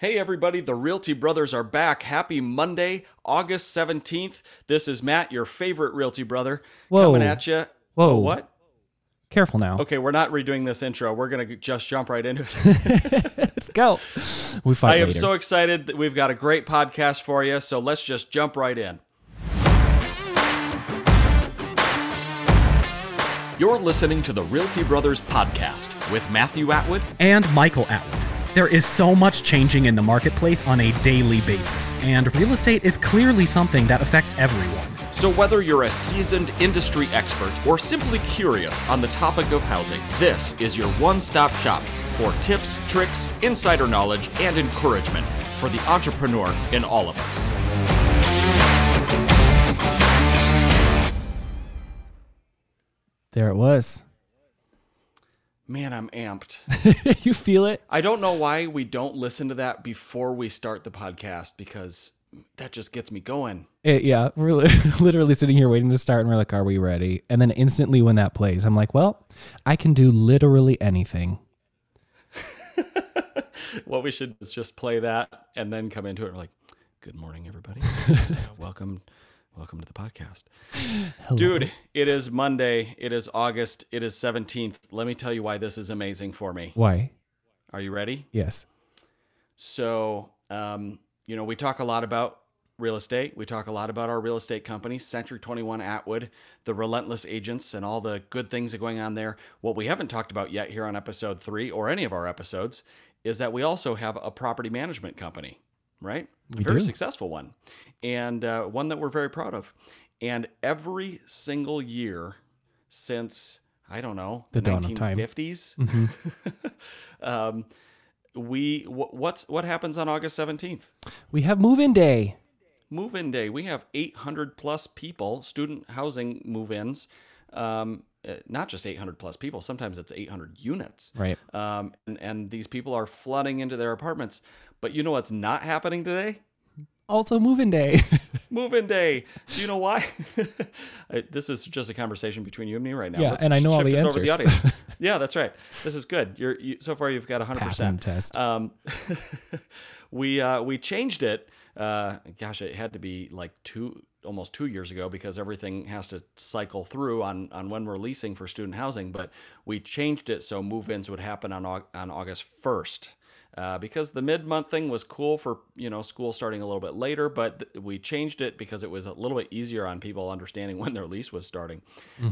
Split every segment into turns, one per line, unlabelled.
Hey everybody, the Realty Brothers are back. Happy Monday, August 17th. This is Matt, your favorite Realty brother,
Whoa.
coming at you.
Whoa.
Oh, what?
Careful now.
Okay, we're not redoing this intro. We're going to just jump right into it.
Let's go. We fight
I am
later.
so excited that we've got a great podcast for you, so let's just jump right in. You're listening to the Realty Brothers podcast with Matthew Atwood
and Michael Atwood. There is so much changing in the marketplace on a daily basis, and real estate is clearly something that affects everyone.
So, whether you're a seasoned industry expert or simply curious on the topic of housing, this is your one stop shop for tips, tricks, insider knowledge, and encouragement for the entrepreneur in all of us.
there it was.
Man, I'm amped.
you feel it?
I don't know why we don't listen to that before we start the podcast because that just gets me going.
It- yeah, we're literally sitting here waiting to start, and we're like, "Are we ready?" And then instantly, when that plays, I'm like, "Well, I can do literally anything."
What we should is just play that and then come into it. We're like, "Good morning, everybody. Welcome, welcome to the podcast." Dude, it is Monday. It is August. It is 17th. Let me tell you why this is amazing for me.
Why?
Are you ready?
Yes.
So, um, you know, we talk a lot about real estate. We talk a lot about our real estate company, Century 21 Atwood, the relentless agents, and all the good things that are going on there. What we haven't talked about yet here on episode three or any of our episodes is that we also have a property management company, right? a very
do.
successful one, and uh, one that we're very proud of. And every single year since, I don't know,
The dawn of time.
1950s, um, we wh- what's what happens on August 17th?
We have move-in day.
Move-in day. We have 800 plus people, student housing move-ins. Um, uh, not just 800 plus people. Sometimes it's 800 units.
Right.
Um, and, and these people are flooding into their apartments. But you know what's not happening today?
Also, move-in day.
Move-in day. Do you know why? This is just a conversation between you and me right now.
Yeah, and I know all the
it over to
answers.
audience. yeah, that's right. This is good. You're you, so far. You've got 100. percent
test.
Um, we uh, we changed it. Uh, gosh, it had to be like two, almost two years ago because everything has to cycle through on on when we're leasing for student housing. But we changed it so move-ins would happen on on August 1st. Uh, because the mid-month thing was cool for you know school starting a little bit later, but th- we changed it because it was a little bit easier on people understanding when their lease was starting.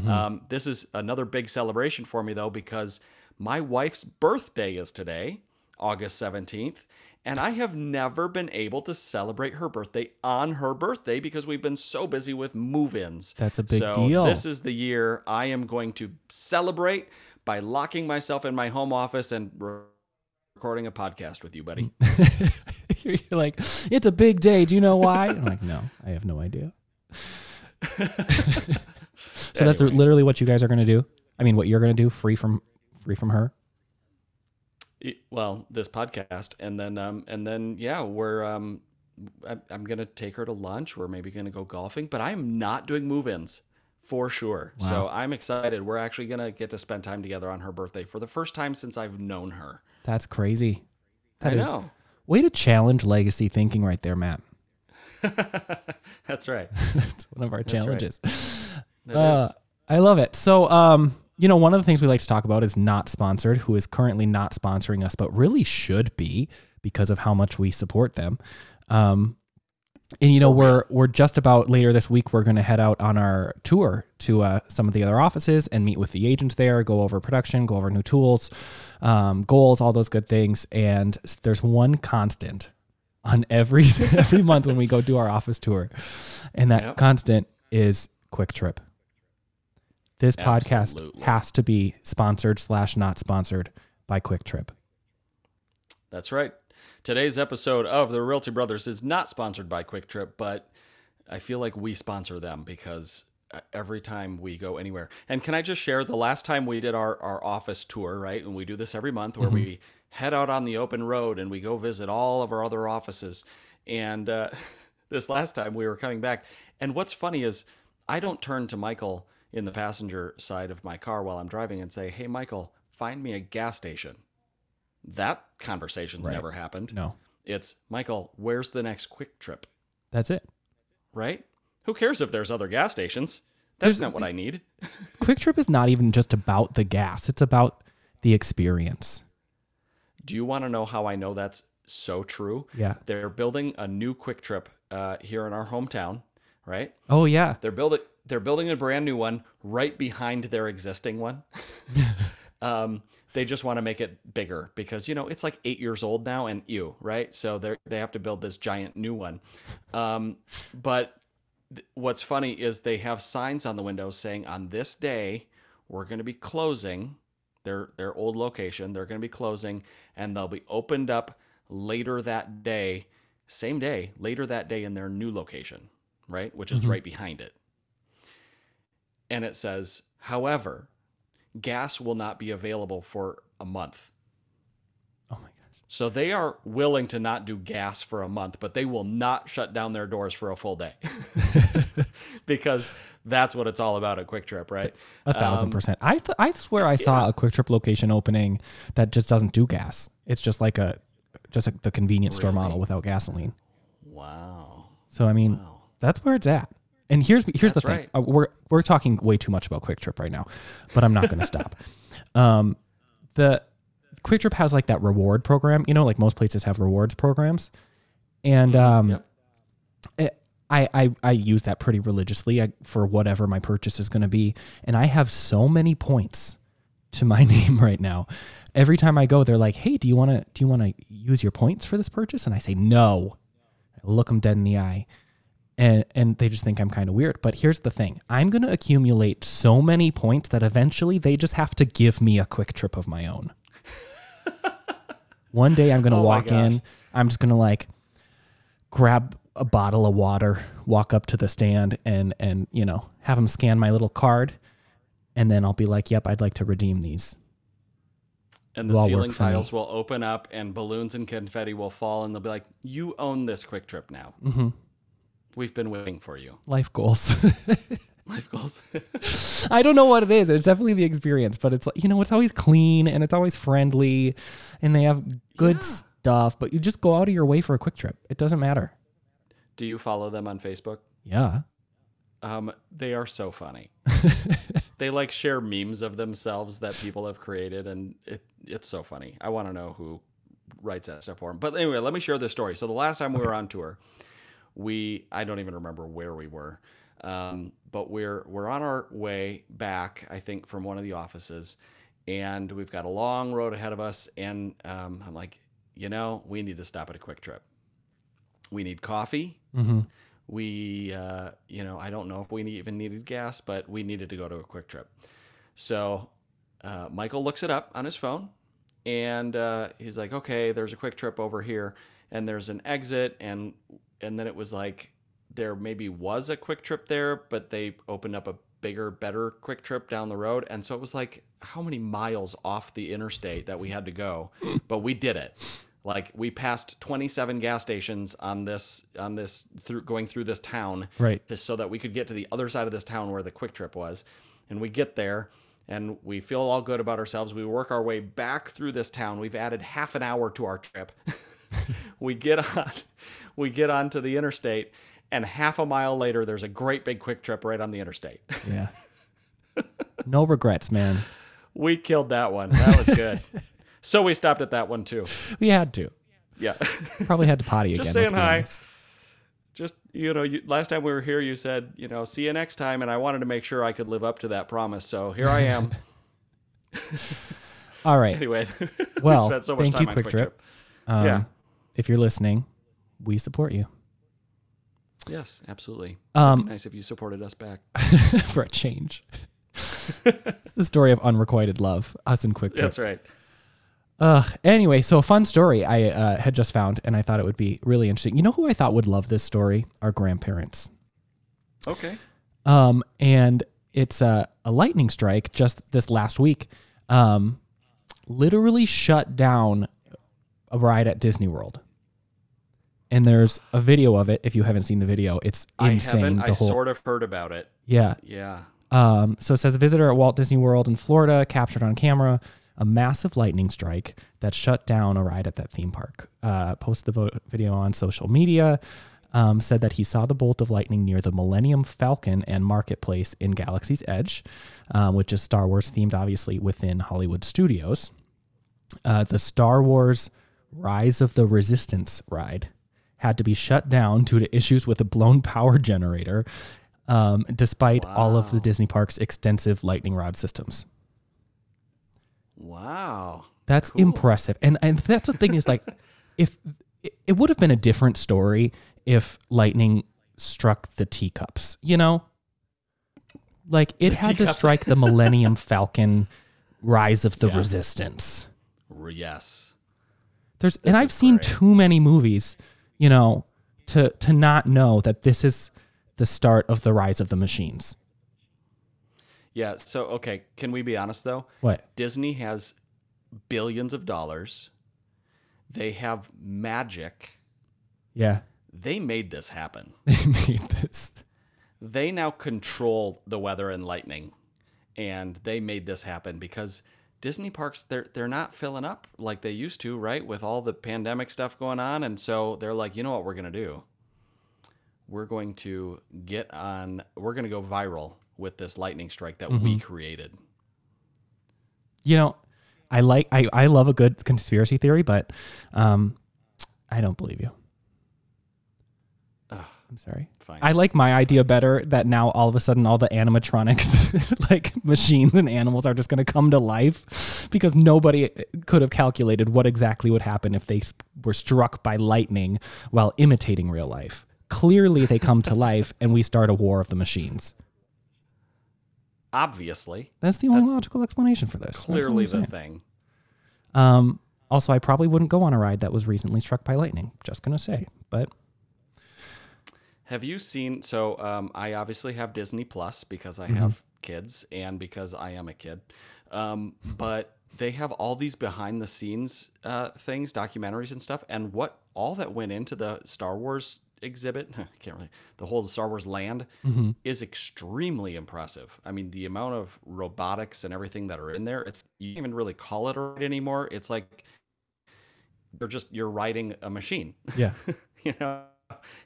Um, this is another big celebration for me though because my wife's birthday is today, August seventeenth, and I have never been able to celebrate her birthday on her birthday because we've been so busy with move-ins.
That's a big
so
deal.
This is the year I am going to celebrate by locking myself in my home office and recording a podcast with you, buddy.
You're like, "It's a big day. Do you know why?" I'm like, "No, I have no idea." so that's literally what you guys are gonna do. I mean, what you're gonna do, free from, free from her.
Well this podcast and then um and then yeah we're um I- i'm gonna take her to lunch we're maybe gonna go golfing but i'm not doing move-ins for sure so i'm excited we're actually gonna get to spend time together on her birthday for the first time since i've known her
That's crazy. That
i
is
know
way to challenge legacy thinking right there, Matt.
that's right
It's one of our
right.
challenges.
That
Uh, I love it. So, um, you know, one of the things we like to talk about is not sponsored, who is currently not sponsoring us, but really should be because of how much we support them. Um, and you know, we're we're just about later this week. We're going to head out on our tour to uh, some of the other offices and meet with the agents there, go over production, go over new tools, um, goals, all those good things. And there's one constant on every every month when we go do our office tour, and that
Yep.
constant is QuikTrip. This podcast has to be sponsored slash not sponsored by QuikTrip.
That's right. Today's episode of the Realty Brothers is not sponsored by QuikTrip, but I feel like we sponsor them because uh, every time we go anywhere. And can I just share the last time we did our, our office tour, right? And we do this every month where we head out on the open road and we go visit all of our other offices. And uh, this last time we were coming back. And what's funny is I don't turn to Michael in the passenger side of my car while I'm driving and say, Hey, Michael, find me a gas station. That conversation's never happened.
No.
It's Michael, where's the next QuikTrip?
That's it.
Right? Who cares if there's other gas stations? That's not what I need.
QuikTrip is not even just about the gas, it's about the experience.
Do you want to know how I know that's so true?
Yeah.
They're building a new QuikTrip uh, here in our hometown, right?
Oh, yeah.
They're building they're building a brand new one right behind their existing one. um, they just want to make it bigger because you know it's like eight years old now and you right? So they they have to build this giant new one. Um, but th- what's funny is they have signs on the windows saying on this day we're going to be closing their their old location. They're going to be closing and they'll be opened up later that day, same day, later that day in their new location, right? Which is right behind it. And it says, however, gas will not be available for a month.
Oh, my gosh.
So they are willing to not do gas for a month, but they will not shut down their doors for a full day. because that's what it's all about at QuikTrip, right?
A thousand
Um,
percent. I th- I swear I saw a QuikTrip location opening that just doesn't do gas. It's just like a just like the convenience store model without gasoline.
Wow.
So I mean, that's where it's at. And here's here's the thing.
right.
Uh, we're we're talking way too much about QuikTrip right now, but I'm not going to stop. Um, the QuikTrip has like that reward program. You know, like most places have rewards programs, and um,
Yep.
it, I, I I use that pretty religiously I, for whatever my purchase is going to be, and I have so many points to my name right now. Every time I go, they're like, "Hey, do you want to do you want to use your points for this purchase?" And I say, "No." I look them dead in the eye, and and they just think I'm kind of weird. But here's the thing: I'm going to accumulate so many points that eventually they just have to give me a QuikTrip of my own. One day I'm going to
Oh
walk in. I'm just going to like grab a bottle of water, walk up to the stand and and you know, have them scan my little card and then I'll be like, "Yep, I'd like to redeem these."
And the
all
ceiling
me.
tiles will open up and balloons and confetti will fall and they'll be like, You own this QuikTrip now.
Mhm.
We've been waiting for you.
Life goals.
Life goals.
I don't know what it is. It's definitely the experience, but it's like, you know, it's always clean and it's always friendly and they have good stuff, but you just go out of your way for a QuikTrip. It doesn't matter.
Do you follow them on Facebook?
Yeah.
Um, they are so funny. they like share memes of themselves that people have created, and it, it's so funny. I want to know who writes that stuff for them. But anyway, let me share this story. So the last time we were on tour, we I don't even remember where we were, um, but we're we're on our way back. I think from one of the offices, and we've got a long road ahead of us. And um, I'm like, you know, we need to stop at a QuikTrip. We need coffee
Mm-hmm.
we uh, you know i don't know if we even needed gas but we needed to go to a QuikTrip so uh, michael looks it up on his phone and uh, he's like okay there's a QuikTrip over here and there's an exit and and then it was like there maybe was a QuikTrip there but they opened up a bigger better QuikTrip down the road. And so it was like how many miles off the interstate that we had to go? But we did it. Like we passed 27 gas stations on this on this through going through this town
Right.
just so that we could get to the other side of this town where the QuikTrip was. And we get there and we feel all good about ourselves. We work our way back through this town. We've added half an hour to our trip. We get on we get onto the interstate and half a mile later there's a great big QuikTrip right on the interstate
Yeah. no regrets, man.
we killed that one that was good so we stopped at that one too
We had to.
yeah
Probably had to potty again.
Just saying hi.
honest.
just you know you, last time we were here you said you know see you next time and i wanted to make sure i could live up to that promise so here i am
All right.
anyway
Well,
we spent so much
thank
time
you,
on
Quick
quick
Trip.
trip,
Um,
Yeah.
If you're listening, we support you
yes absolutely
Um,
nice if you supported us back
for a change. it's the story of unrequited love, us and QuikTrip.
that's right
Uh, anyway, so a fun story I uh, had just found, and I thought it would be really interesting. You know who I thought would love this story? Our grandparents.
okay
Um, and it's a, a lightning strike just this last week. Um, literally shut down a ride at Disney World. And there's a video of it. If you haven't seen the video, it's
i
insane.
haven't
the
i
whole
sort of heard about it
yeah.
yeah
Um, so it says a visitor at Walt Disney World in Florida captured on camera a massive lightning strike that shut down a ride at that theme park. Uh, posted the video on social media. Um, said that he saw the bolt of lightning near the Millennium Falcon and Marketplace in Galaxy's Edge, um, which is Star Wars themed, obviously, within Hollywood Studios. Uh, the Star Wars Rise of the Resistance ride had to be shut down due to issues with a blown power generator, um, despite all of the Disney park's extensive lightning rod systems.
Wow.
That's
Cool.
impressive. And and that's the thing is like if it, would have been a different story if lightning struck the teacups, you know? Like it had to strike the Millennium Falcon Rise of the
Yeah.
Resistance.
Yes.
There's and I've
is
seen
great.
too many movies, you know, to to not know that this is the start of the rise of the machines.
Yeah. So, okay. Can we be honest, though?
What?
Disney has billions of dollars. They have magic.
Yeah.
They made this happen.
They made this.
They now control the weather and lightning. And they made this happen because Disney parks they're they're not filling up like they used to, right? With all the pandemic stuff going on. And so they're like, you know what we're gonna do? We're going to get on we're gonna go viral with this lightning strike that we created.
You know, I like I, I love a good conspiracy theory, but um I don't believe you. I'm sorry.
Fine.
I like my idea better that now all of a sudden all the animatronic like machines and animals are just going to come to life because nobody could have calculated what exactly would happen if they were struck by lightning while imitating real life. Clearly they come to life and we start a war of the machines.
Obviously.
That's the only
That's
logical explanation for this. That's all I'm
Clearly the thing.
Um, also, I probably wouldn't go on a ride that was recently struck by lightning. Just gonna say, but
Have you seen? So, um, I obviously have Disney Plus because
Mm-hmm.
I have kids and because I am a kid. Um, but they have all these behind the scenes uh, things, documentaries and stuff, and what all that went into the Star Wars exhibit. I can't really. The whole Star Wars land
Mm-hmm.
is extremely impressive. I mean, the amount of robotics and everything that are in there. It's you can't even really call it a ride anymore. It's like you're just you're riding a machine.
yeah,
you know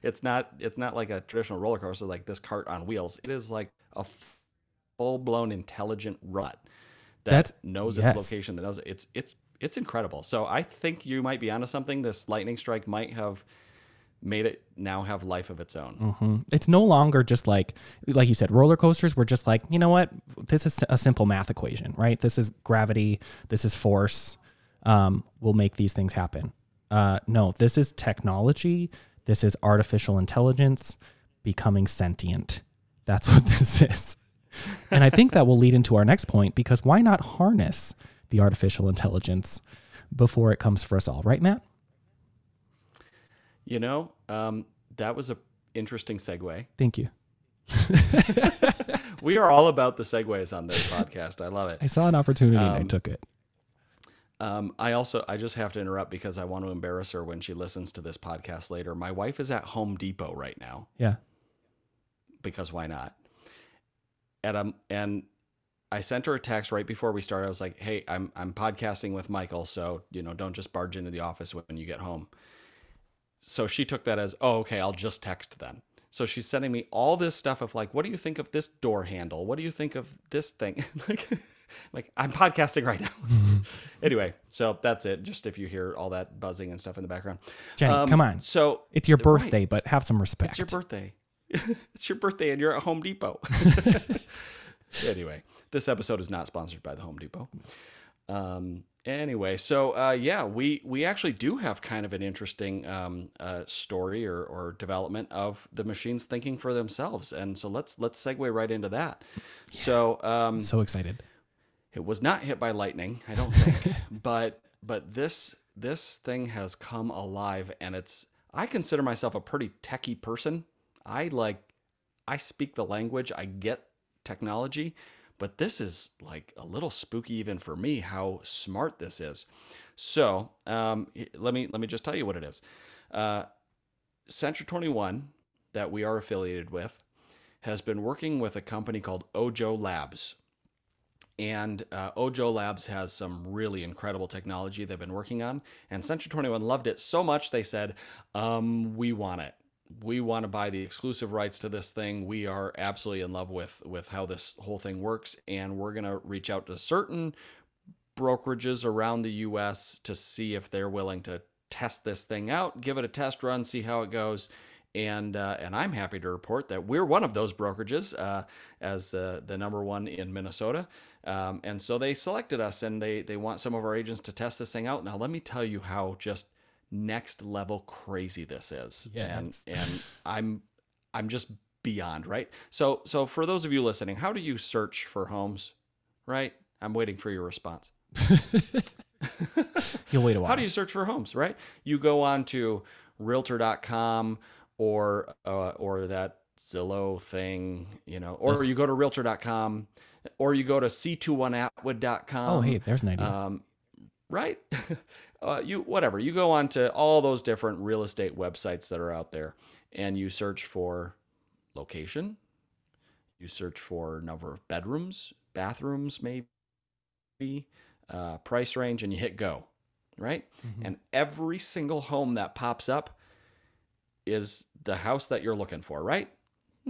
it's not it's not like a traditional roller coaster like this cart on wheels it is like a full-blown intelligent rut that
That's-
knows
yes.
its location that knows it. it's it's it's incredible so i think you might be onto something this lightning strike might have made it now have life of its own
hmm it's no longer just like like you said, roller coasters were just like you know what, this is a simple math equation, right? This is gravity, this is force. Um, we'll make these things happen. Uh, no, this is technology. This is artificial intelligence becoming sentient. That's what this is. And I think that will lead into our next point because why not harness the artificial intelligence before it comes for us all, right, Matt?
you know um, that was a interesting segue
Thank you.
we are all about the segues on this podcast i love it
I saw an opportunity and I
Um,
took it.
Um, I also I just have to interrupt because I want to embarrass her when she listens to this podcast later. My wife is at Home Depot right now
Yeah.
because why not? And um and I sent her a text right before we started. I was like, "Hey, I'm I'm podcasting with Michael, so you know, don't just barge into the office when you get home." So she took that as, "Oh, okay, I'll just text then." So she's sending me all this stuff of like, "What do you think of this door handle? What do you think of this thing?" like, like I'm podcasting right now. anyway, so that's it. Just if you hear all that buzzing and stuff in the background,
Jenny,
Um,
come on.
So
It's your
right,
birthday, but have some respect.
it's your birthday. it's your birthday, and you're at Home Depot. anyway, this episode is not sponsored by the Home Depot. Um, anyway, so uh, yeah, we we actually do have kind of an interesting um, uh, story or, or development of the machines thinking for themselves, and so let's let's segue right into that. So um,
so excited.
It was not hit by lightning, I don't think, but but this this thing has come alive, and it's. I consider myself a pretty techie person. I like, I speak the language. I get technology, but this is like a little spooky even for me. How smart this is. So um, let me let me just tell you what it is. Uh, Twenty One that we are affiliated with has been working with a company called Ojo Labs And uh, Ojo Labs has some really incredible technology they've been working on. And Century 21 loved it so much they said, um, "We want it. We want to buy the exclusive rights to this thing. We are absolutely in love with with how this whole thing works, and we're gonna reach out to certain brokerages around the U.S. to see if they're willing to test this thing out, give it a test run, see how it goes." and uh, and I'm happy to report that we're one of those brokerages uh, as the the number one in Minnesota. Um, and so they selected us, and they they want some of our agents to test this thing out. Now, let me tell you how just next level crazy this is.
Yeah.
And and I'm I'm just beyond right. So so for those of you listening, how do you search for homes? Right. I'm waiting for your response.
You'll wait a while.
How do you search for homes, right? You go on to realtor.com or uh, or that Zillow thing, you know, or you go to realtor.com or you go to c21atwood.com.
oh, hey, there's an idea.
Um, right? uh, you whatever. You go on to all those different real estate websites that are out there and you search for location. You search for number of bedrooms, bathrooms maybe, uh, price range and you hit go, right? And every single home that pops up is the house that you're looking for, right?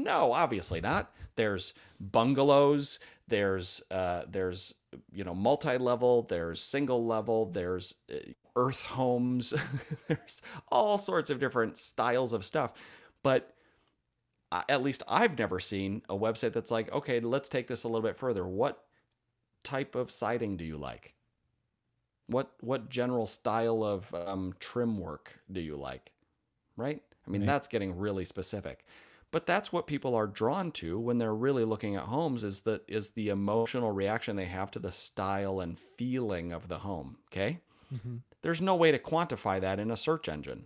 No, obviously not. There's bungalows, there's uh, there's you know multi-level, there's single level, there's uh, earth homes, there's all sorts of different styles of stuff. But uh, at least I've never seen a website that's like, okay, let's take this a little bit further. What type of siding do you like? What what general style of um, trim work do you like? Right? I mean,
Right.
that's getting really specific. But that's what people are drawn to when they're really looking at homes is the is the emotional reaction they have to the style and feeling of the home. Okay? There's no way to quantify that in a search engine.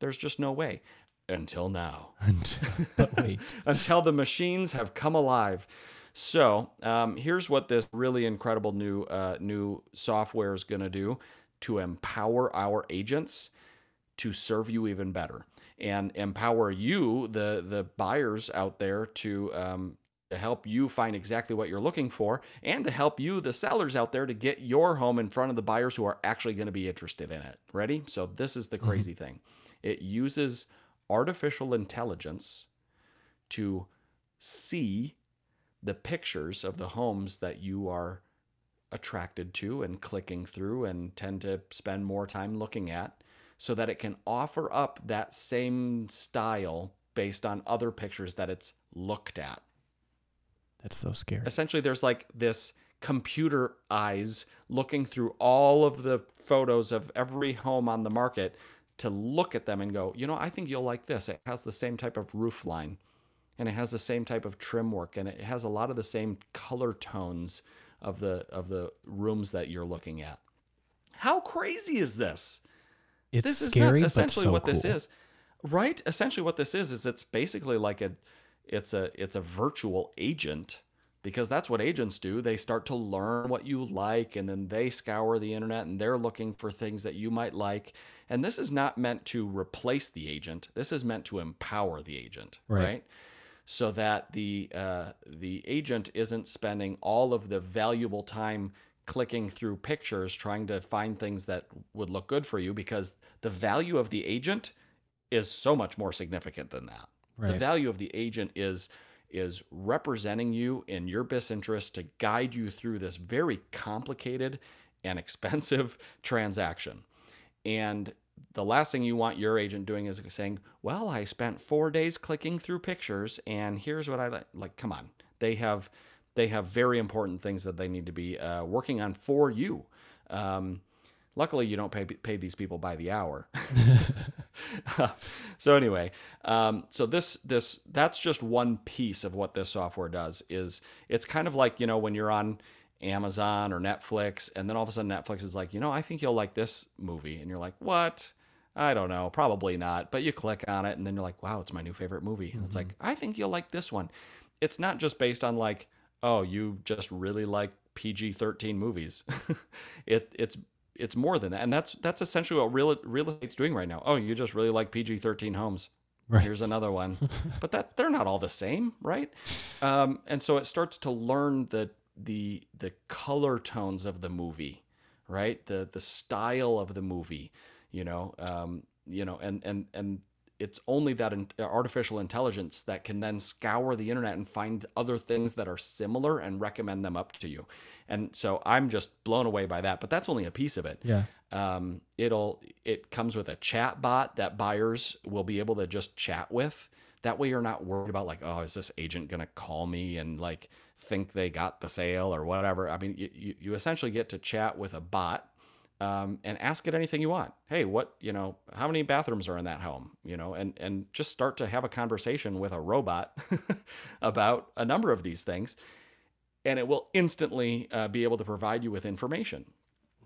There's just no way. Until now
but wait.
until the machines have come alive. So um, here's what this really incredible new uh, new software is going to do to empower our agents to serve you even better and empower you, the the buyers out there, to um, to help you find exactly what you're looking for, and to help you, the sellers out there, to get your home in front of the buyers who are actually going to be interested in it. Ready? So this is the crazy thing. It uses artificial intelligence to see the pictures of the homes that you are attracted to and clicking through and tend to spend more time looking at so that it can offer up that same style based on other pictures that it's looked at.
That's so scary.
Essentially, there's like this computer eyes looking through all of the photos of every home on the market to look at them and go, you know, I think you'll like this. It has the same type of roof line and it has the same type of trim work and it has a lot of the same color tones of the of the rooms that you're looking at. How crazy is this?
It's
this is
scary,
nuts. essentially
so
what this is right? Essentially what this is is it's basically like a it's a it's a virtual agent because that's what agents do. They start to learn what you like and then they scour the internet and they're looking for things that you might like. And this is not meant to replace the agent. This is meant to empower the agent
Right.
right, so that the uh, the agent isn't spending all of the valuable time clicking through pictures trying to find things that would look good for you because the value of the agent is so much more significant than that. The value of the agent is is representing you in your best interest to guide you through this very complicated and expensive transaction. And the last thing you want your agent doing is saying, "Well, I spent 4 days clicking through pictures and here's what I like." Like, come on. They have they have very important things that they need to be uh, working on for you. Um, luckily, you don't pay pay these people by the hour. so anyway, um, so this this that's just one piece of what this software does. Is it's kind of like you know when you're on Amazon or Netflix, and then all of a sudden Netflix is like, you know, I think you'll like this movie, and you're like, what? I don't know, probably not. But you click on it, and then you're like, wow, it's my new favorite movie. And it's like, I think you'll like this one. It's not just based on like, oh, you just really like PG-13 movies. it it's it's more than that, and that's that's essentially what real real estate's doing right now. Oh, you just really like PG-13 homes.
Right.
Here's another one, but that they're not all the same, right? Um, and so it starts to learn the the the color tones of the movie, right? The the style of the movie, you know, um, you know, and and and it's only that in, artificial intelligence that can then scour the internet and find other things that are similar and recommend them up to you. And so I'm just blown away by that. But that's only a piece of it.
Yeah.
Um, it'll it comes with a chat bot that buyers will be able to just chat with. That way you're not worried about like, oh, is this agent gonna call me and like think they got the sale or whatever. I mean, you, you essentially get to chat with a bot um, and ask it anything you want. Hey, what you know? How many bathrooms are in that home? You know, and and just start to have a conversation with a robot about a number of these things, and it will instantly uh, be able to provide you with information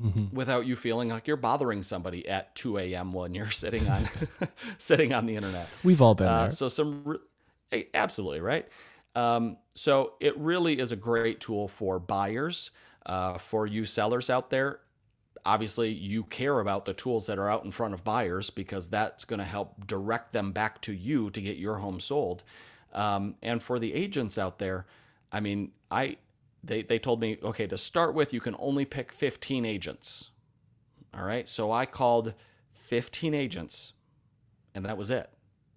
mm-hmm. without you feeling like you're bothering somebody at 2 a.m. when you're sitting on sitting on the internet.
We've all been
uh,
there.
So some re- absolutely right. Um, so it really is a great tool for buyers, uh, for you sellers out there. Obviously, you care about the tools that are out in front of buyers because that's going to help direct them back to you to get your home sold. Um, and for the agents out there, I mean, I they they told me okay to start with you can only pick 15 agents. All right, so I called 15 agents, and that was it.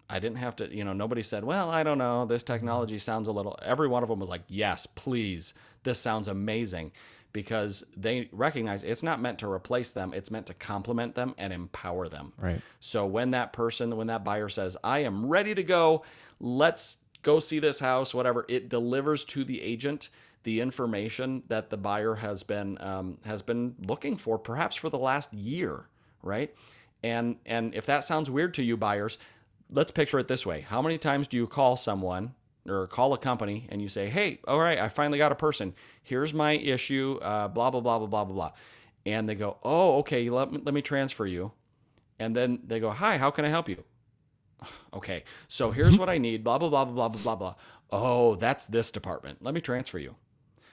I didn't have to, you know, nobody said, well, I don't know, this technology sounds a little, every one of them was like, yes, please, this sounds amazing because they recognize it's not meant to replace them, it's meant to complement them and empower them.
Right.
So when that person, when that buyer says, I am ready to go, let's go see this house, whatever, it delivers to the agent the information that the buyer has been um, has been looking for, perhaps for the last year, right? And and if that sounds weird to you buyers, let's picture it this way. How many times do you call someone or call a company and you say, hey, all right, I finally got a person. Here's my issue, uh, blah, blah, blah, blah, blah, blah, blah. And they go, oh, okay, let me, let me transfer you. And then they go, hi, how can I help you? Okay, so here's what I need, blah, blah, blah, blah, blah, blah, blah. Oh, that's this department. Let me transfer you.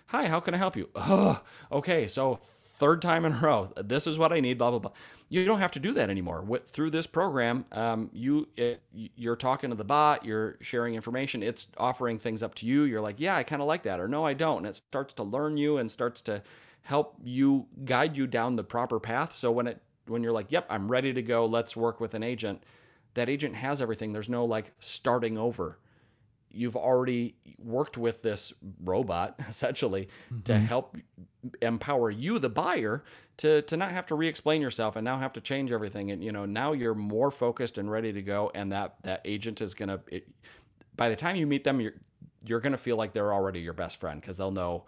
Hi, how can I help you? Oh, okay, so third time in a row. This is what I need. Blah blah blah. You don't have to do that anymore. With, through this program, um, you it, you're talking to the bot. You're sharing information. It's offering things up to you. You're like, yeah, I kind of like that, or no, I don't. And it starts to learn you and starts to help you guide you down the proper path. So when it when you're like, yep, I'm ready to go. Let's work with an agent. That agent has everything. There's no like starting over you've already worked with this robot essentially mm-hmm. to help empower you the buyer to to not have to re-explain yourself and now have to change everything and you know now you're more focused and ready to go and that that agent is going to by the time you meet them you're you're going to feel like they're already your best friend because they'll know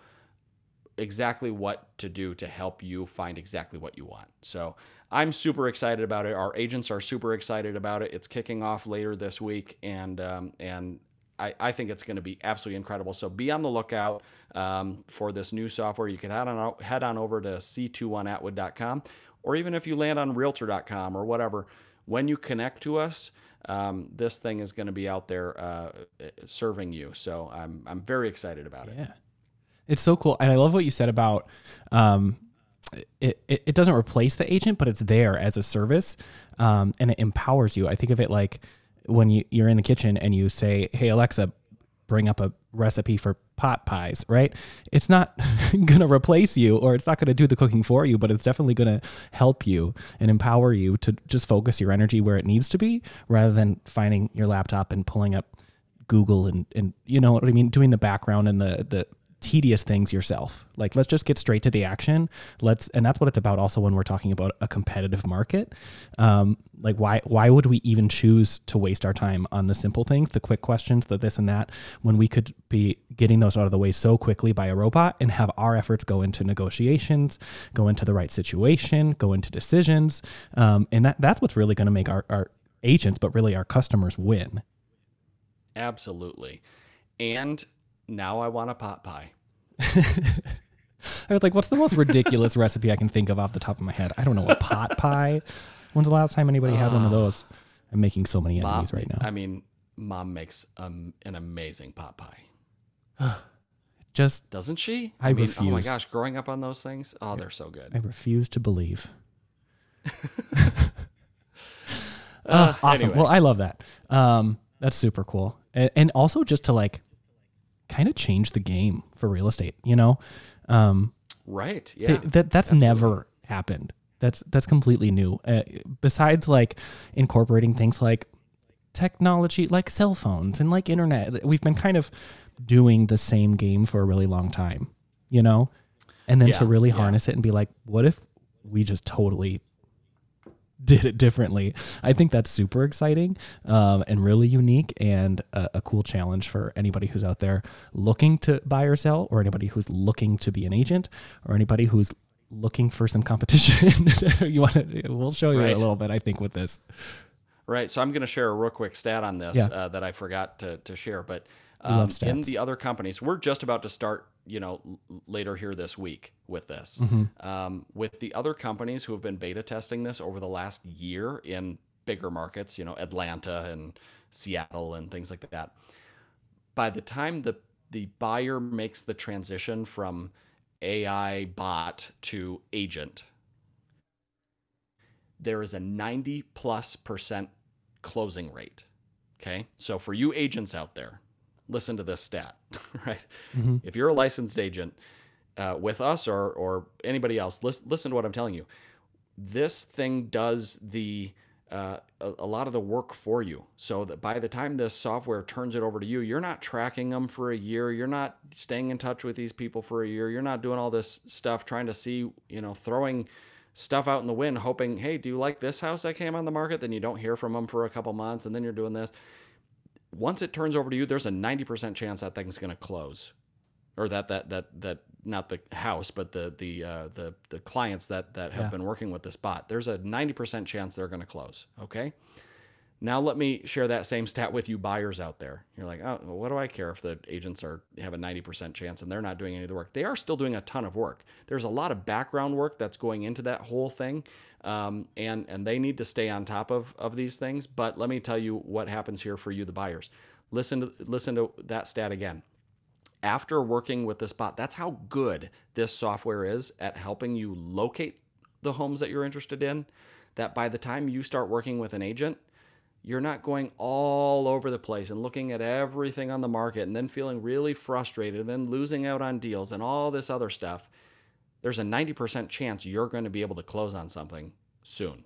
exactly what to do to help you find exactly what you want. So I'm super excited about it. Our agents are super excited about it. It's kicking off later this week, and um, and I, I think it's going to be absolutely incredible. So be on the lookout um, for this new software. You can head on head on over to c21atwood.com, or even if you land on Realtor.com or whatever. When you connect to us, um, this thing is going to be out there uh, serving you. So I'm I'm very excited about it.
Yeah, it's so cool, and I love what you said about. Um, it, it, it doesn't replace the agent, but it's there as a service, um, and it empowers you. I think of it like when you, you're in the kitchen and you say, Hey, Alexa, bring up a recipe for pot pies, right? It's not going to replace you or it's not going to do the cooking for you, but it's definitely going to help you and empower you to just focus your energy where it needs to be rather than finding your laptop and pulling up Google and, and you know what I mean, doing the background and the, the, tedious things yourself. Like let's just get straight to the action. Let's and that's what it's about also when we're talking about a competitive market. Um, like why why would we even choose to waste our time on the simple things, the quick questions, the this and that, when we could be getting those out of the way so quickly by a robot and have our efforts go into negotiations, go into the right situation, go into decisions. Um, and that that's what's really going to make our, our agents, but really our customers win.
Absolutely. And now I want a pot pie.
I was like, what's the most ridiculous recipe I can think of off the top of my head? I don't know, a pot pie? When's the last time anybody had one of those? I'm making so many enemies
mom,
right now.
I mean, mom makes um, an amazing pot pie.
Just
doesn't she?
I, I mean, refuse.
Oh my gosh, growing up on those things, oh, they're so good.
I refuse to believe. uh, awesome. Anyway. Well, I love that. Um, that's super cool, and, and also just to like kind of changed the game for real estate. You know, um,
Right.
th-
Yeah.
that that's never happened. That's that's completely new. Uh, besides like incorporating things like technology, like cell phones and like internet, we've been kind of doing the same game for a really long time. You know, and then to
Yeah,
really
yeah.
harness it and be like, what if we just totally did it differently. I think that's super exciting um, and really unique and a, a cool challenge for anybody who's out there looking to buy or sell, or anybody who's looking to be an agent, or anybody who's looking for some competition. you want to? We'll show you
Right.
a little bit. I think with this.
Right. So I'm going to share a real quick stat on this
Yeah.
uh, that I forgot to, to share. But um, in the other companies, we're just about to start, you know, later here this week with this.
Mm-hmm.
Um, with the other companies who have been beta testing this over the last year in bigger markets, you know, Atlanta and Seattle and things like that. By the time the the buyer makes the transition from AI bot to agent, there is a 90 plus percent closing rate. Okay. So for you agents out there, listen to this stat, right? If you're a licensed agent uh, with us or, or anybody else, listen, listen to what I'm telling you. This thing does the uh, a, a lot of the work for you. So that by the time this software turns it over to you, you're not tracking them for a year. You're not staying in touch with these people for a year. You're not doing all this stuff trying to see, you know, throwing stuff out in the wind, hoping, hey, do you like this house that came on the market? Then you don't hear from them for a couple months, and then you're doing this. Once it turns over to you, there's a 90% chance that thing's going to close, or that that that that not the house, but the the uh, the the clients that that have
Yeah.
been working with this bot. There's a 90% chance they're going to close. Okay. Now let me share that same stat with you buyers out there. You're like, oh, well, what do I care if the agents are have a 90% chance and they're not doing any of the work? They are still doing a ton of work. There's a lot of background work that's going into that whole thing, um, and and they need to stay on top of of these things. But let me tell you what happens here for you, the buyers. Listen to listen to that stat again after working with this bot, that's how good this software is at helping you locate the homes that you're interested in. That by the time you start working with an agent, you're not going all over the place and looking at everything on the market and then feeling really frustrated and then losing out on deals and all this other stuff. There's a 90% chance you're going to be able to close on something soon.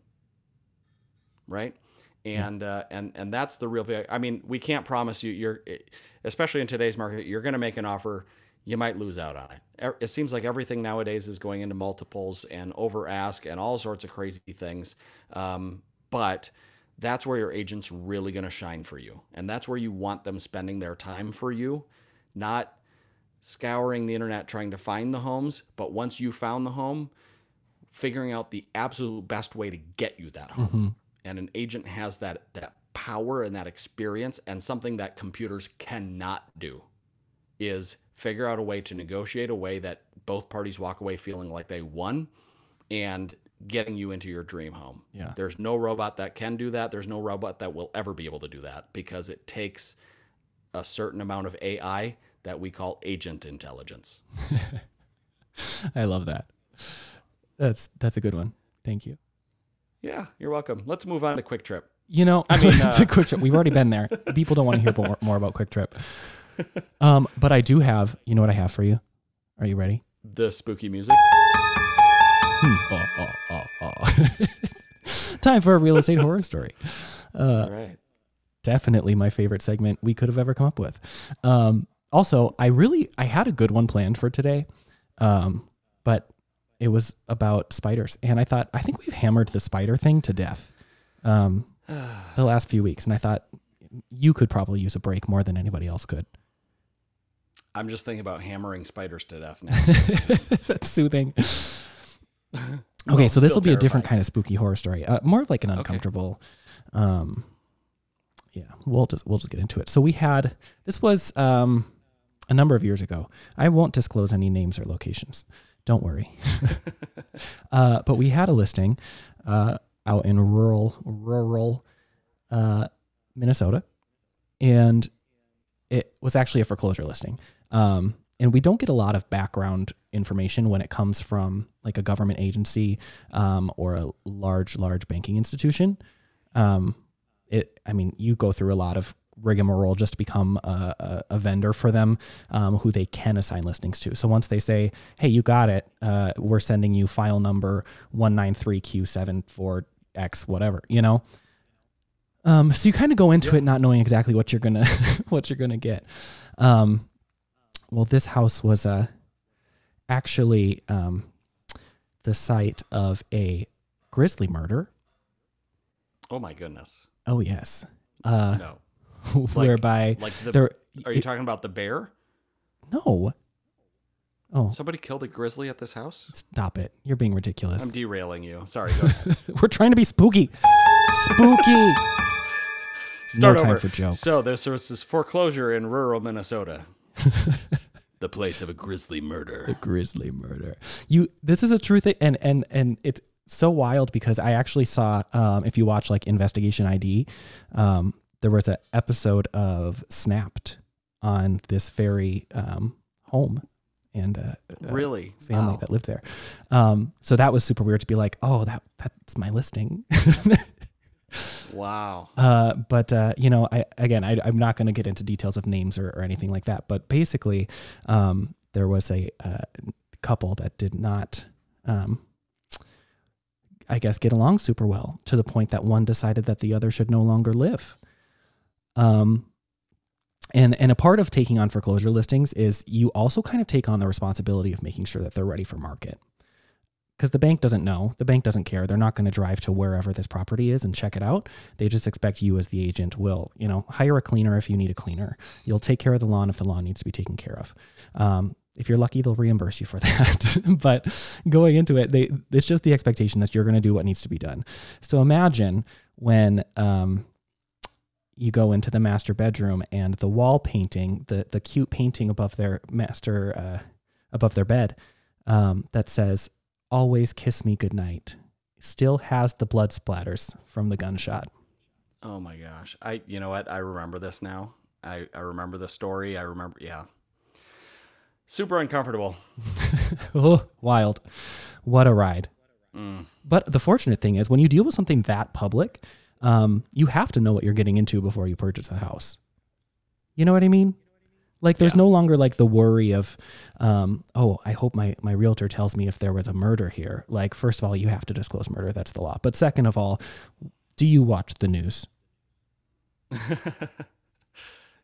Right? and uh, and and that's the real value. I mean, we can't promise you you're, especially in today's market, you're going to make an offer, you might lose out on it. It seems like everything nowadays is going into multiples and over ask and all sorts of crazy things. Um, but that's where your agent's really going to shine for you, and that's where you want them spending their time for you, not scouring the internet trying to find the homes, but once you found the home, figuring out the absolute best way to get you that home. Mm-hmm. And an agent has that that power and that experience and something that computers cannot do is figure out a way to negotiate a way that both parties walk away feeling like they won and getting you into your dream home.
Yeah.
There's no robot that can do that. There's no robot that will ever be able to do that because it takes a certain amount of AI that we call agent intelligence.
I love that. That's that's a good one. Thank you.
Yeah, you're welcome. Let's move on to QuikTrip.
You know,
I mean, uh,
a quick trip. We've already been there. People don't want to hear more, more about QuikTrip. Um, but I do have. You know what I have for you? Are you ready?
The spooky music.
Oh, oh, oh. Time for a real estate horror story. Uh,
right.
definitely my favorite segment we could have ever come up with. Um, also, I really I had a good one planned for today, um, but it was about spiders, and I thought I think we've hammered the spider thing to death um, the last few weeks, and I thought you could probably use a break more than anybody else could.
I'm just thinking about hammering spiders to death now.
That's soothing.
Well,
Okay, so this will be a different kind of spooky horror story. Uh, more of like an uncomfortable. Um, yeah, we'll just we'll just get into it. So we had this was um, a number of years ago. I won't disclose any names or locations. Don't worry. uh, but we had a listing uh, out in rural rural uh, Minnesota, and it was actually a foreclosure listing. Um, and we don't get a lot of background information when it comes from like a government agency um, or a large, large banking institution. Um, it, I mean, you go through a lot of rigmarole just to become a, a, a vendor for them um, who they can assign listings to. So once they say, hey, you got it, uh, we're sending you file number 193Q74X, whatever, you know? Um, so you kind of go into
Yeah.
it not knowing exactly what you're gonna what you're gonna get. Um, well, this house was uh, actually um, the site of a grizzly murder.
Oh my goodness.
Oh yes, uh,
No.
whereby
Like the
there.
Are you talking about the bear?
No. Oh,
Somebody killed a grizzly at this house?
stop it! You're being ridiculous.
I'm derailing you. Sorry.
We're trying to be spooky. Spooky.
Start
no time for jokes.
So this was this foreclosure in rural Minnesota. the place of a grisly murder.
A grisly murder. You this is a true thing and and and it's so wild because I actually saw um if you watch like Investigation ID, um there was an episode of Snapped on this very um home and uh, a
Really?
family
Wow.
that lived there. Um so that was super weird to be like, "Oh, that that's my listing."
Wow.
Uh, but uh, you know, I again, I, I'm not going to get into details of names or, or anything like that. But basically, um, there was a uh, couple that did not, um, I guess, get along super well to the point that one decided that the other should no longer live. Um, and and a part of taking on foreclosure listings is you also kind of take on the responsibility of making sure that they're ready for market. Because the bank doesn't know, the bank doesn't care. They're not going to drive to wherever this property is and check it out. They just expect you as the agent will, you know, hire a cleaner if you need a cleaner. You'll take care of the lawn if the lawn needs to be taken care of. Um, if you're lucky, they'll reimburse you for that. but going into it, they it's just the expectation that you're going to do what needs to be done. So imagine when um, you go into the master bedroom and the wall painting, the the cute painting above their master uh, above their bed um, that says "Always kiss me goodnight," still has the blood splatters from the gunshot.
Oh my gosh. I you know what? I remember this now. I, I remember the story. I remember yeah. Super uncomfortable.
oh, wild. What a ride.
Mm.
But the fortunate thing is when you deal with something that public, um, you have to know what you're getting into before you purchase a house. You know what I mean? Like there's
Yeah.
no longer like the worry of, um, oh, I hope my, my realtor tells me if there was a murder here. Like, first of all, you have to disclose murder. That's the law. But second of all, do you watch the news?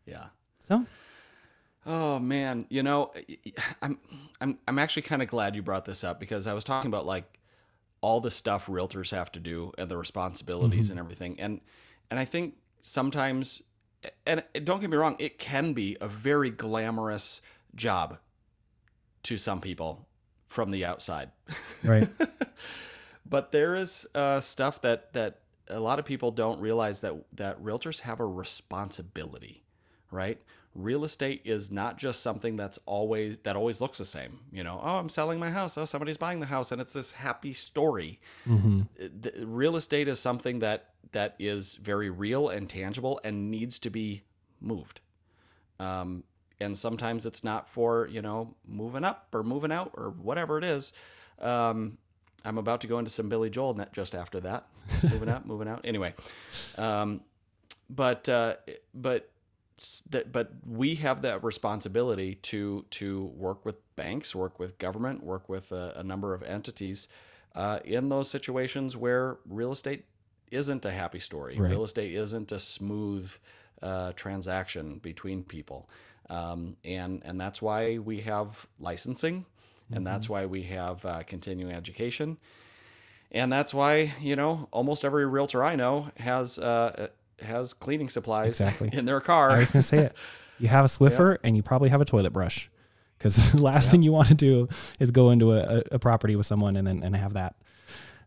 yeah.
So
Oh man, you know, I'm I'm I'm actually kind of glad you brought this up because I was talking about like all the stuff realtors have to do and the responsibilities and everything. And and I think sometimes and don't get me wrong, it can be a very glamorous job to some people from the outside.
right.
but there is uh, stuff that that a lot of people don't realize that that realtors have a responsibility, right? Real estate is not just something that's always that always looks the same. You know, oh, I'm selling my house. Oh, somebody's buying the house, and it's this happy story.
hmm
The- real estate is something that that is very real and tangible and needs to be moved. Um, and sometimes it's not for you know moving up or moving out or whatever it is. Um, I'm about to go into some Billy Joel net just after that. moving up, moving out. Anyway, um, but uh, but that but we have that responsibility to to work with banks, work with government, work with a, a number of entities uh, in those situations where real estate isn't a happy story.
Right.
Real estate isn't a smooth uh, transaction between people, um, and and that's why we have licensing, and that's why we have uh, continuing education, and that's why you know almost every realtor I know has uh, has cleaning supplies
Exactly.
in their car.
I was going to say it. You have a Swiffer and you probably have a toilet brush because the last thing you want to do is go into a, a, a property with someone and then and have that.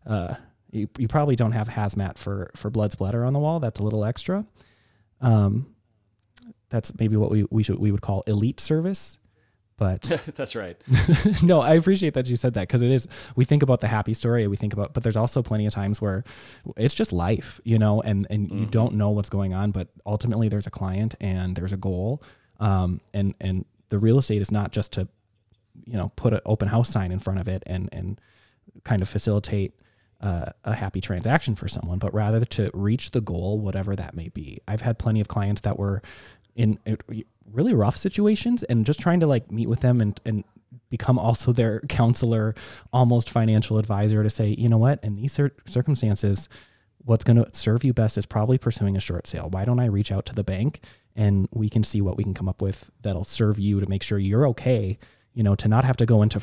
Uh, you, you probably don't have hazmat for for blood splatter on the wall. That's a little extra. Um, that's maybe what we we should we would call elite service. But
that's right.
no, I appreciate that you said that because it is. We think about the happy story, we think about, but there's also plenty of times where it's just life, you know, and and you don't know what's going on, but ultimately there's a client and there's a goal, um, and and the real estate is not just to, you know, put an open house sign in front of it and and kind of facilitate a happy transaction for someone, but rather to reach the goal, whatever that may be. I've had plenty of clients that were in uh, really rough situations and just trying to like meet with them and, and become also their counselor, almost financial advisor to say, you know what, in these cir- circumstances, what's going to serve you best is probably pursuing a short sale. Why don't I reach out to the bank and we can see what we can come up with that'll serve you to make sure you're okay you know, to not have to go into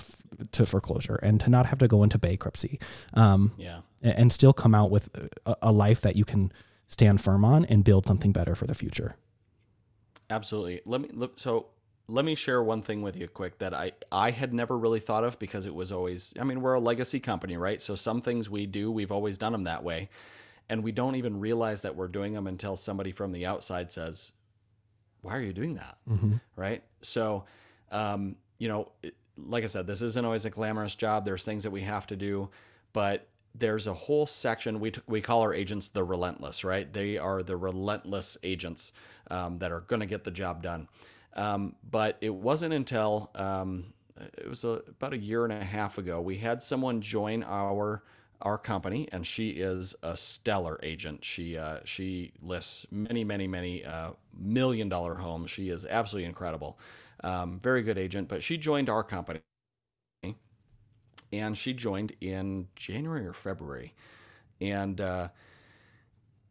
to foreclosure and to not have to go into bankruptcy. Um,
yeah.
And still come out with a, a life that you can stand firm on and build something better for the future.
Absolutely. Let me look. So let me share one thing with you quick that I, I had never really thought of because it was always, I mean, we're a legacy company, right? So some things we do, we've always done them that way. And we don't even realize that we're doing them until somebody from the outside says, why are you doing that? Mm-hmm. Right. So, um, you know, like I said, this isn't always a glamorous job. There's things that we have to do, but there's a whole section we t- we call our agents the relentless, right? They are the relentless agents um, that are going to get the job done. Um, but it wasn't until um, it was a, about a year and a half ago we had someone join our our company, and she is a stellar agent. She uh, she lists many many many uh, million dollar homes. She is absolutely incredible. Um, very good agent, but she joined our company. And she joined in January or February. And uh,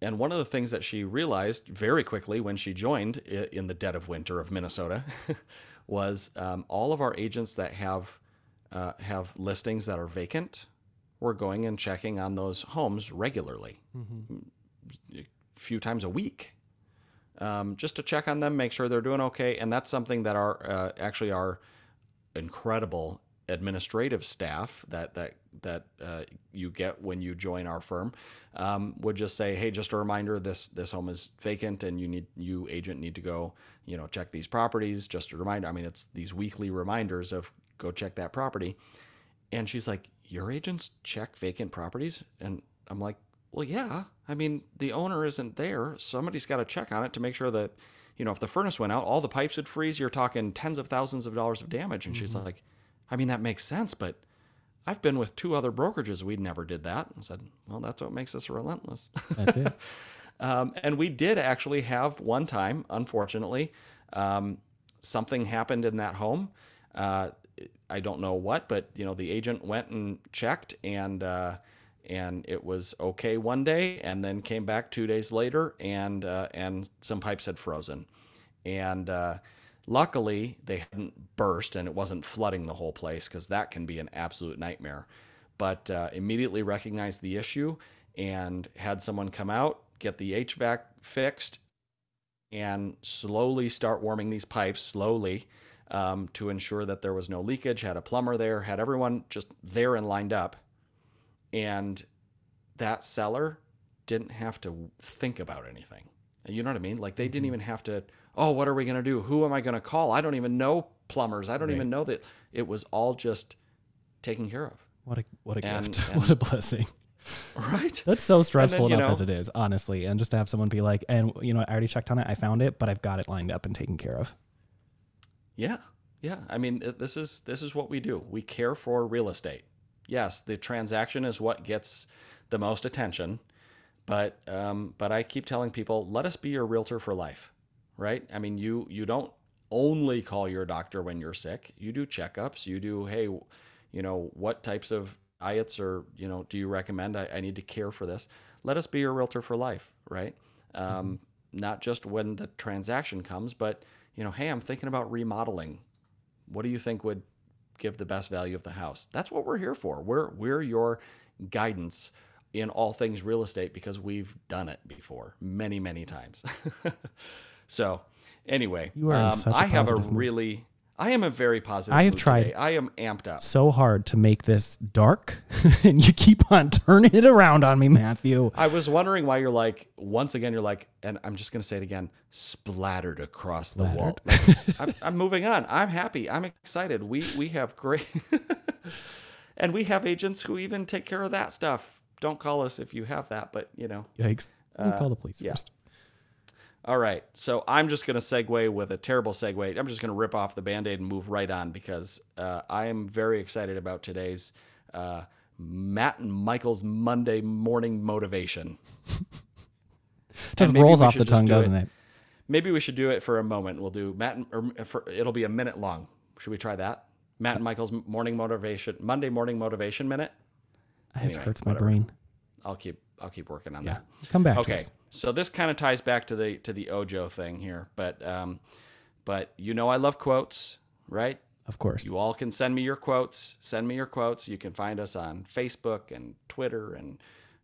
and one of the things that she realized very quickly when she joined in the dead of winter of Minnesota was um, all of our agents that have uh, have listings that are vacant. We're going and checking on those homes regularly, mm-hmm. a few times a week um, just to check on them, make sure they're doing okay. And that's something that our uh, actually our incredible administrative staff that that that uh, you get when you join our firm um, would just say, "Hey, just a reminder: this this home is vacant, and you need you agent need to go, you know, check these properties." Just a reminder. I mean, it's these weekly reminders of go check that property. And she's like, "Your agents check vacant properties?" And I'm like, well, yeah. I mean, the owner isn't there. Somebody's got to check on it to make sure that, you know, if the furnace went out, all the pipes would freeze. You're talking tens of thousands of dollars of damage. And mm-hmm. she's like, I mean, that makes sense, but I've been with two other brokerages. We never did that. And said, well, that's what makes us relentless. That's it. um, and we did actually have one time, unfortunately, um, something happened in that home. Uh, I don't know what, but you know, the agent went and checked and, uh, and it was okay one day and then came back two days later and uh, and some pipes had frozen. And uh, luckily they hadn't burst and it wasn't flooding the whole place because that can be an absolute nightmare. But uh, immediately recognized the issue and had someone come out get the hvac fixed and slowly start warming these pipes slowly um, to ensure that there was no leakage had a plumber there had everyone just there and lined up and that seller didn't have to think about anything. You know what I mean? Like they didn't mm-hmm. even have to, oh, what are we going to do? Who am I going to call? I don't even know plumbers. I don't right. even know that it was all just taken care of.
What a what a and, gift. And, what a blessing.
Right?
That's so stressful then, enough know, as it is, honestly. And just to have someone be like, and you know, I already checked on it, I found it, but I've got it lined up and taken care of.
Yeah. Yeah. I mean, this is this is what we do. We care for real estate yes, the transaction is what gets the most attention. But um, but I keep telling people, let us be your realtor for life, right? I mean, you you don't only call your doctor when you're sick. You do checkups. You do, hey, you know, what types of diets or you know do you recommend? I, I need to care for this. Let us be your realtor for life, right? Um, mm-hmm. Not just when the transaction comes, but you know, hey, I'm thinking about remodeling. What do you think would give the best value of the house. That's what we're here for. We're we're your guidance in all things real estate because we've done it before many many times. so, anyway, you um, I have a really I am a very positive.
I have tried.
Today. I am amped up
so hard to make this dark, and you keep on turning it around on me, Matthew.
I was wondering why you're like once again. You're like, and I'm just gonna say it again, splattered across splattered. the wall. I'm, I'm moving on. I'm happy. I'm excited. We we have great, and we have agents who even take care of that stuff. Don't call us if you have that, but you know.
Yikes! Uh, call the police yeah. first.
All right. So I'm just going to segue with a terrible segue. I'm just going to rip off the band aid and move right on because uh, I am very excited about today's uh, Matt and Michael's Monday morning motivation.
Just rolls off the tongue,
do it.
doesn't it?
Maybe we should do it for a moment. We'll do Matt, and, or for, it'll be a minute long. Should we try that? Matt and Michael's morning motivation, Monday morning motivation minute.
It
Anyway,
hurts my
whatever.
brain.
I'll keep, I'll keep working on
Yeah.
that.
Come back.
Okay. So this kind of ties back to the to the Ojo thing here, but um, but you know I love quotes, right?
Of course.
You all can send me your quotes. Send me your quotes. You can find us on Facebook and Twitter and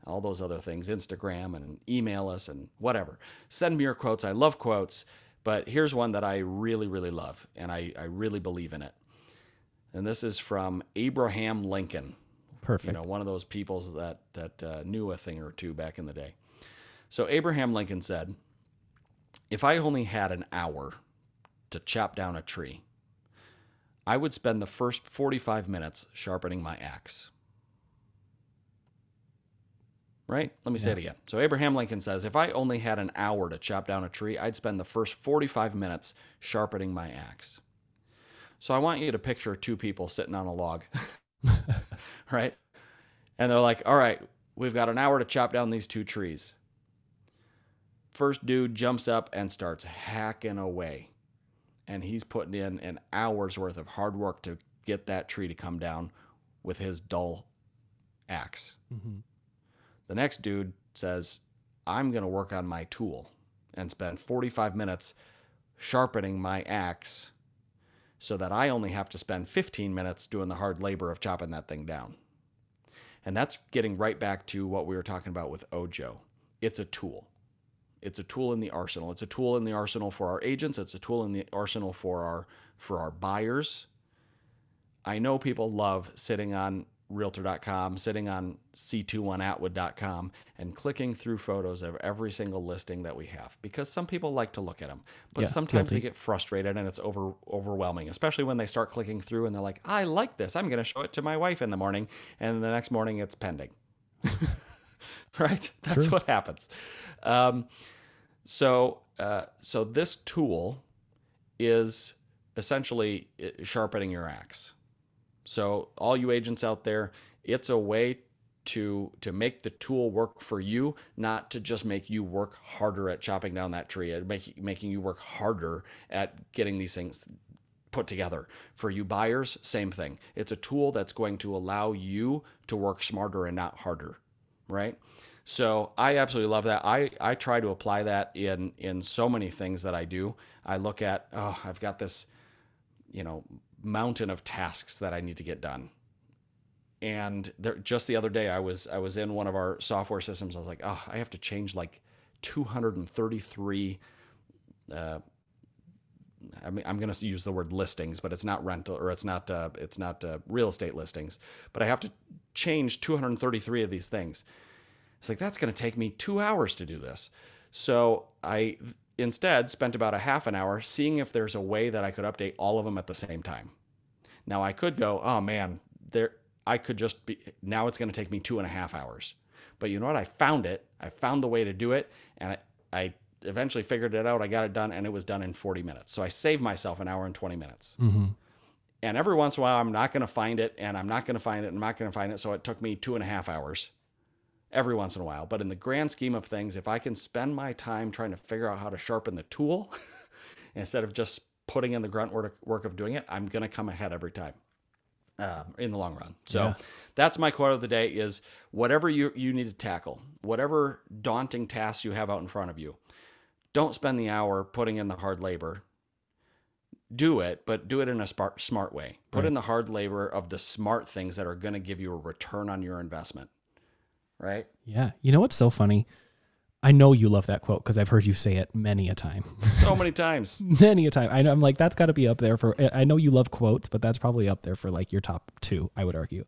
all those other things, Instagram and email us and whatever. Send me your quotes. I love quotes, but here's one that I really, really love and I, I really believe in it. And this is from Abraham Lincoln
Perfect.
you know, one of those peoples that that uh, knew a thing or two back in the day. So Abraham Lincoln said, "If I only had an hour to chop down a tree, I would spend the first 45 minutes sharpening my axe." Right? Let me say it again. So Abraham Lincoln says, "If I only had an hour to chop down a tree, I'd spend the first 45 minutes sharpening my axe." So I want you to picture two people sitting on a log. right? And they're like, all right, we've got an hour to chop down these two trees. First dude jumps up and starts hacking away. And he's putting in an hour's worth of hard work to get that tree to come down with his dull axe.
Mhm.
The next dude says, I'm going to work on my tool and spend 45 minutes sharpening my axe so that I only have to spend 15 minutes doing the hard labor of chopping that thing down. And that's getting right back to what we were talking about with Ojo. It's a tool. It's a tool in the arsenal. It's a tool in the arsenal for our agents. It's a tool in the arsenal for our for our buyers. I know people love sitting on realtor.com, sitting on c21atwood.com and clicking through photos of every single listing that we have because some people like to look at them. But
Yeah,
sometimes they get frustrated and it's over overwhelming, especially when they start clicking through and they're like, "I like this. I'm going to show it to my wife in the morning." And the next morning it's pending. right? That's what happens. Um, so, uh, so this tool is essentially uh, sharpening your axe. So, all you agents out there, it's a way to to make the tool work for you, not to just make you work harder at chopping down that tree, and make, making you work harder at getting these things put together. For you buyers, same thing. It's a tool that's going to allow you to work smarter and not harder, right? So I absolutely love that. I, I try to apply that in in so many things that I do. I look at, oh, I've got this, you know, mountain of tasks that I need to get done. And there, just the other day, I was I was in one of our software systems. I was like, oh, I have to change like 233 uh, I mean, I'm going to use the word listings, but it's not rental or it's not uh, it's not uh, real estate listings. But I have to change 233 of these things. It's like that's going to take me two hours to do this. So I instead spent about a half an hour seeing if there's a way that I could update all of them at the same time. Now I could go, oh man, there I could just be now it's going to take me two and a half hours. But you know what? I found it. I found the way to do it, and I, I eventually figured it out. I got it done, and it was done in 40 minutes. So I saved myself an hour and 20 minutes.
Mm-hmm.
And every once in a while, I'm not going to find it, and I'm not going to find it, and I'm not going to find it. So it took me two and a half hours every once in a while. But in the grand scheme of things, if I can spend my time trying to figure out how to sharpen the tool instead of just putting in the grunt work, work of doing it, I'm going to come ahead every time um, in the long run. So
Yeah.
that's my quote of the day is whatever you, you need to tackle, whatever daunting tasks you have out in front of you, don't spend the hour putting in the hard labor. Do it, but do it in a smart, smart way. Put in the hard labor of the smart things that are going to give you a return on your investment. Right?
Yeah. You know what's so funny? I know you love that quote because I've heard you say it many a time.
So many times.
many a time. I know I'm like, that's got to be up there for, I know you love quotes, but that's probably up there for like your top two, I would argue.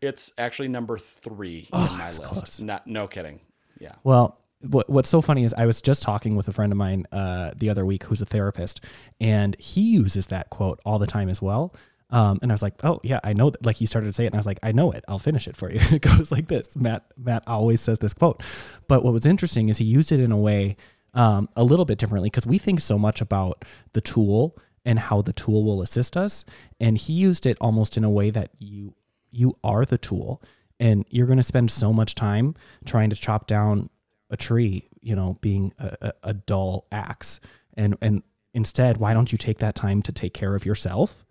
It's actually number three
Oh,
in my list.
close.
Not, no kidding. Yeah.
Well, what, what's so funny is I was just talking with a friend of mine uh, the other week who's a therapist, and he uses that quote all the time as well. Um, and I was like, oh yeah, I know that. Like he started to say it, and I was like, I know it. I'll finish it for you. it goes like this. Matt Matt always says this quote, but what was interesting is he used it in a way um, a little bit differently because we think so much about the tool and how the tool will assist us, and he used it almost in a way that you you are the tool and you're going to spend so much time trying to chop down a tree, you know, being a, a, dull axe. And, and instead, why don't you take that time to take care of yourself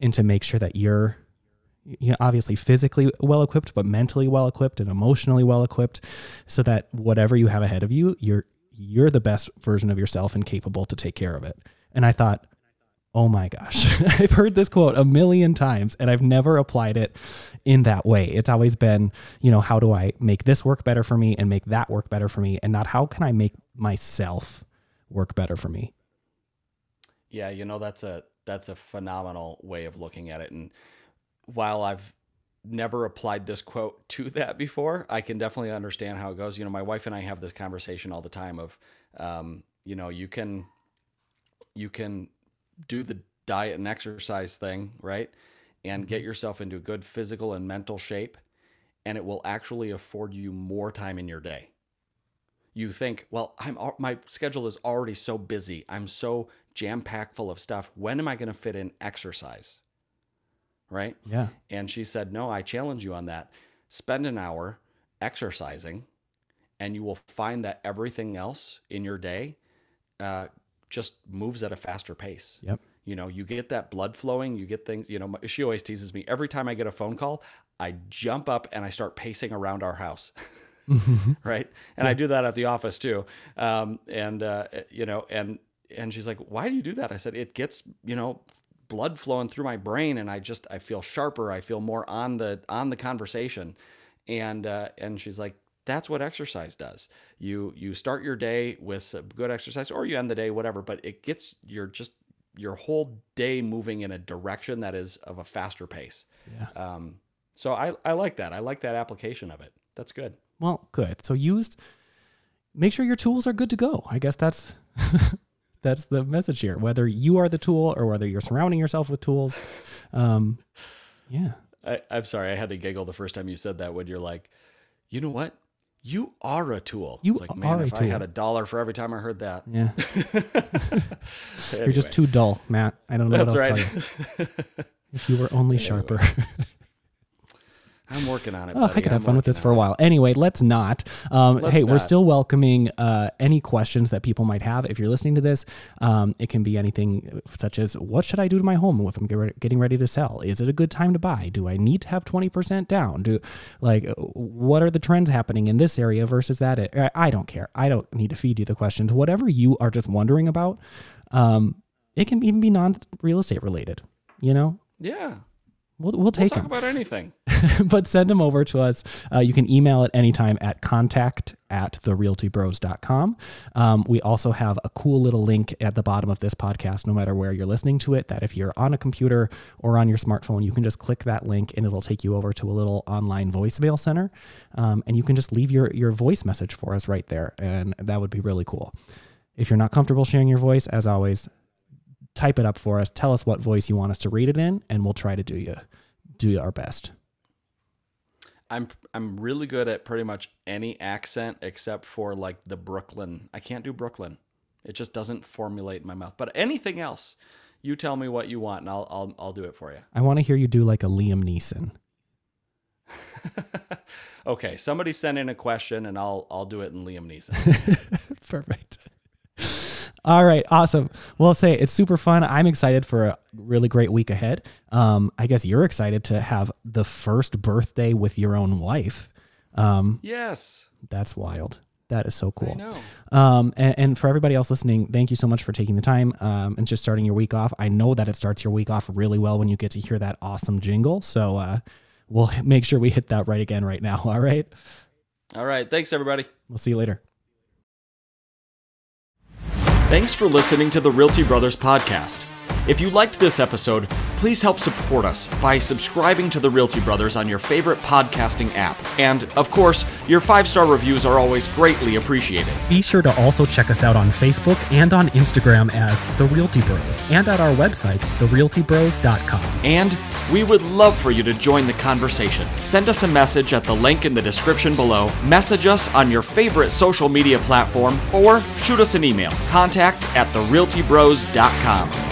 and to make sure that you're you know, obviously physically well equipped, but mentally well equipped and emotionally well equipped, so that whatever you have ahead of you, you're you're the best version of yourself and capable to take care of it. And I thought, oh my gosh, I've heard this quote a million times and I've never applied it in that way. It's always been, you know, how do I make this work better for me and make that work better for me, and not how can I make myself work better for me.
Yeah, you know that's a that's a phenomenal way of looking at it and while I've never applied this quote to that before, I can definitely understand how it goes. You know, my wife and I have this conversation all the time of, um, you know, you can, you can do the diet and exercise thing, right? And get yourself into a good physical and mental shape, and it will actually afford you more time in your day. You think, well, I'm my schedule is already so busy. I'm so jam packed full of stuff. When am I going to fit in exercise? right?
Yeah.
And she said, No, I challenge you on that. Spend an hour exercising, and you will find that everything else in your day uh, just moves at a faster pace.
Yep.
You know, you get that blood flowing, you get things, you know, she always teases me every time I get a phone call, I jump up and I start pacing around our house. right. And yeah. I do that at the office too. Um, and, uh, you know, and, and she's like, why do you do that? I said, it gets, you know, blood flowing through my brain and I just I feel sharper. I feel more on the on the conversation. And uh, and she's like, that's what exercise does. You you start your day with some good exercise or you end the day whatever, but it gets your just your whole day moving in a direction that is of a faster pace.
Yeah.
Um, so I, I like that. I like that application of it. That's good.
Well, good. So used make sure your tools are good to go. I guess that's that's the message here. Whether you are the tool or whether you're surrounding yourself with tools, um, yeah.
I, I'm sorry, I had to giggle the first time you said that. When you're like, you know what? You are a tool.
You
it's like, man,
are
if
a tool.
I had a dollar for every time I heard that.
Yeah.
Anyway,
You're just too dull, Matt. I don't know
That's
what else
right.
to tell you. If you were only sharper.
I'm working on it.
Oh, I
buddy.
could
I'm
have fun with this for a while. Anyway, let's not. Um,
Let's
hey, we're still welcoming uh, any questions that people might have. If you're listening to this, um, it can be anything such as, "What should I do to my home if I'm get- getting ready to sell? Is it a good time to buy? Do I need to have 20% down? Do like what are the trends happening in this area versus that? I- I don't care. I don't need to feed you the questions. Whatever you are just wondering about, um, it can even be non-real estate related. You know,
Yeah.
We'll we'll
We'll
take
talk
them
about anything.
but send them over to us. Uh, you can email at anytime at contact at therealtybros.com. Um, we also have a cool little link at the bottom of this podcast, no matter where you're listening to it, that if you're on a computer or on your smartphone, you can just click that link and it'll take you over to a little online voicemail center. Um, and you can just leave your, your voice message for us right there. And that would be really cool. If you're not comfortable sharing your voice, as always, type it up for us. Tell us what voice you want us to read it in, and we'll try to do you do our best.
I'm I'm really good at pretty much any accent except for like the Brooklyn. I can't do Brooklyn. It just doesn't formulate in my mouth. But anything else, you tell me what you want and I'll I'll I'll do it for you.
I want to hear you do like a Liam Neeson.
okay, somebody send in a question and I'll I'll do it in Liam Neeson.
Perfect. All right, awesome. Well, say it's super fun. I'm excited for a really great week ahead. Um, I guess you're excited to have the first birthday with your own wife. Um,
yes.
that's wild. That is so cool. Um, and, and for everybody else listening, thank you so much for taking the time um, and just starting your week off. I know that it starts your week off really well when you get to hear that awesome jingle. So uh, we'll make sure we hit that right again right now. All right.
All right. Thanks everybody.
We'll see you later.
Thanks for listening to the Realty Brothers podcast. If you liked this episode, please help support us by subscribing to the Realty Brothers on your favorite podcasting app. And, of course, your five star reviews are always greatly appreciated.
Be sure to also check us out on Facebook and on Instagram as The Realty Bros and at our website, therealtybros.com.
And we would love for you to join the conversation. Send us a message at the link in the description below, message us on your favorite social media platform, or shoot us an email. Contact at therealtybros.com.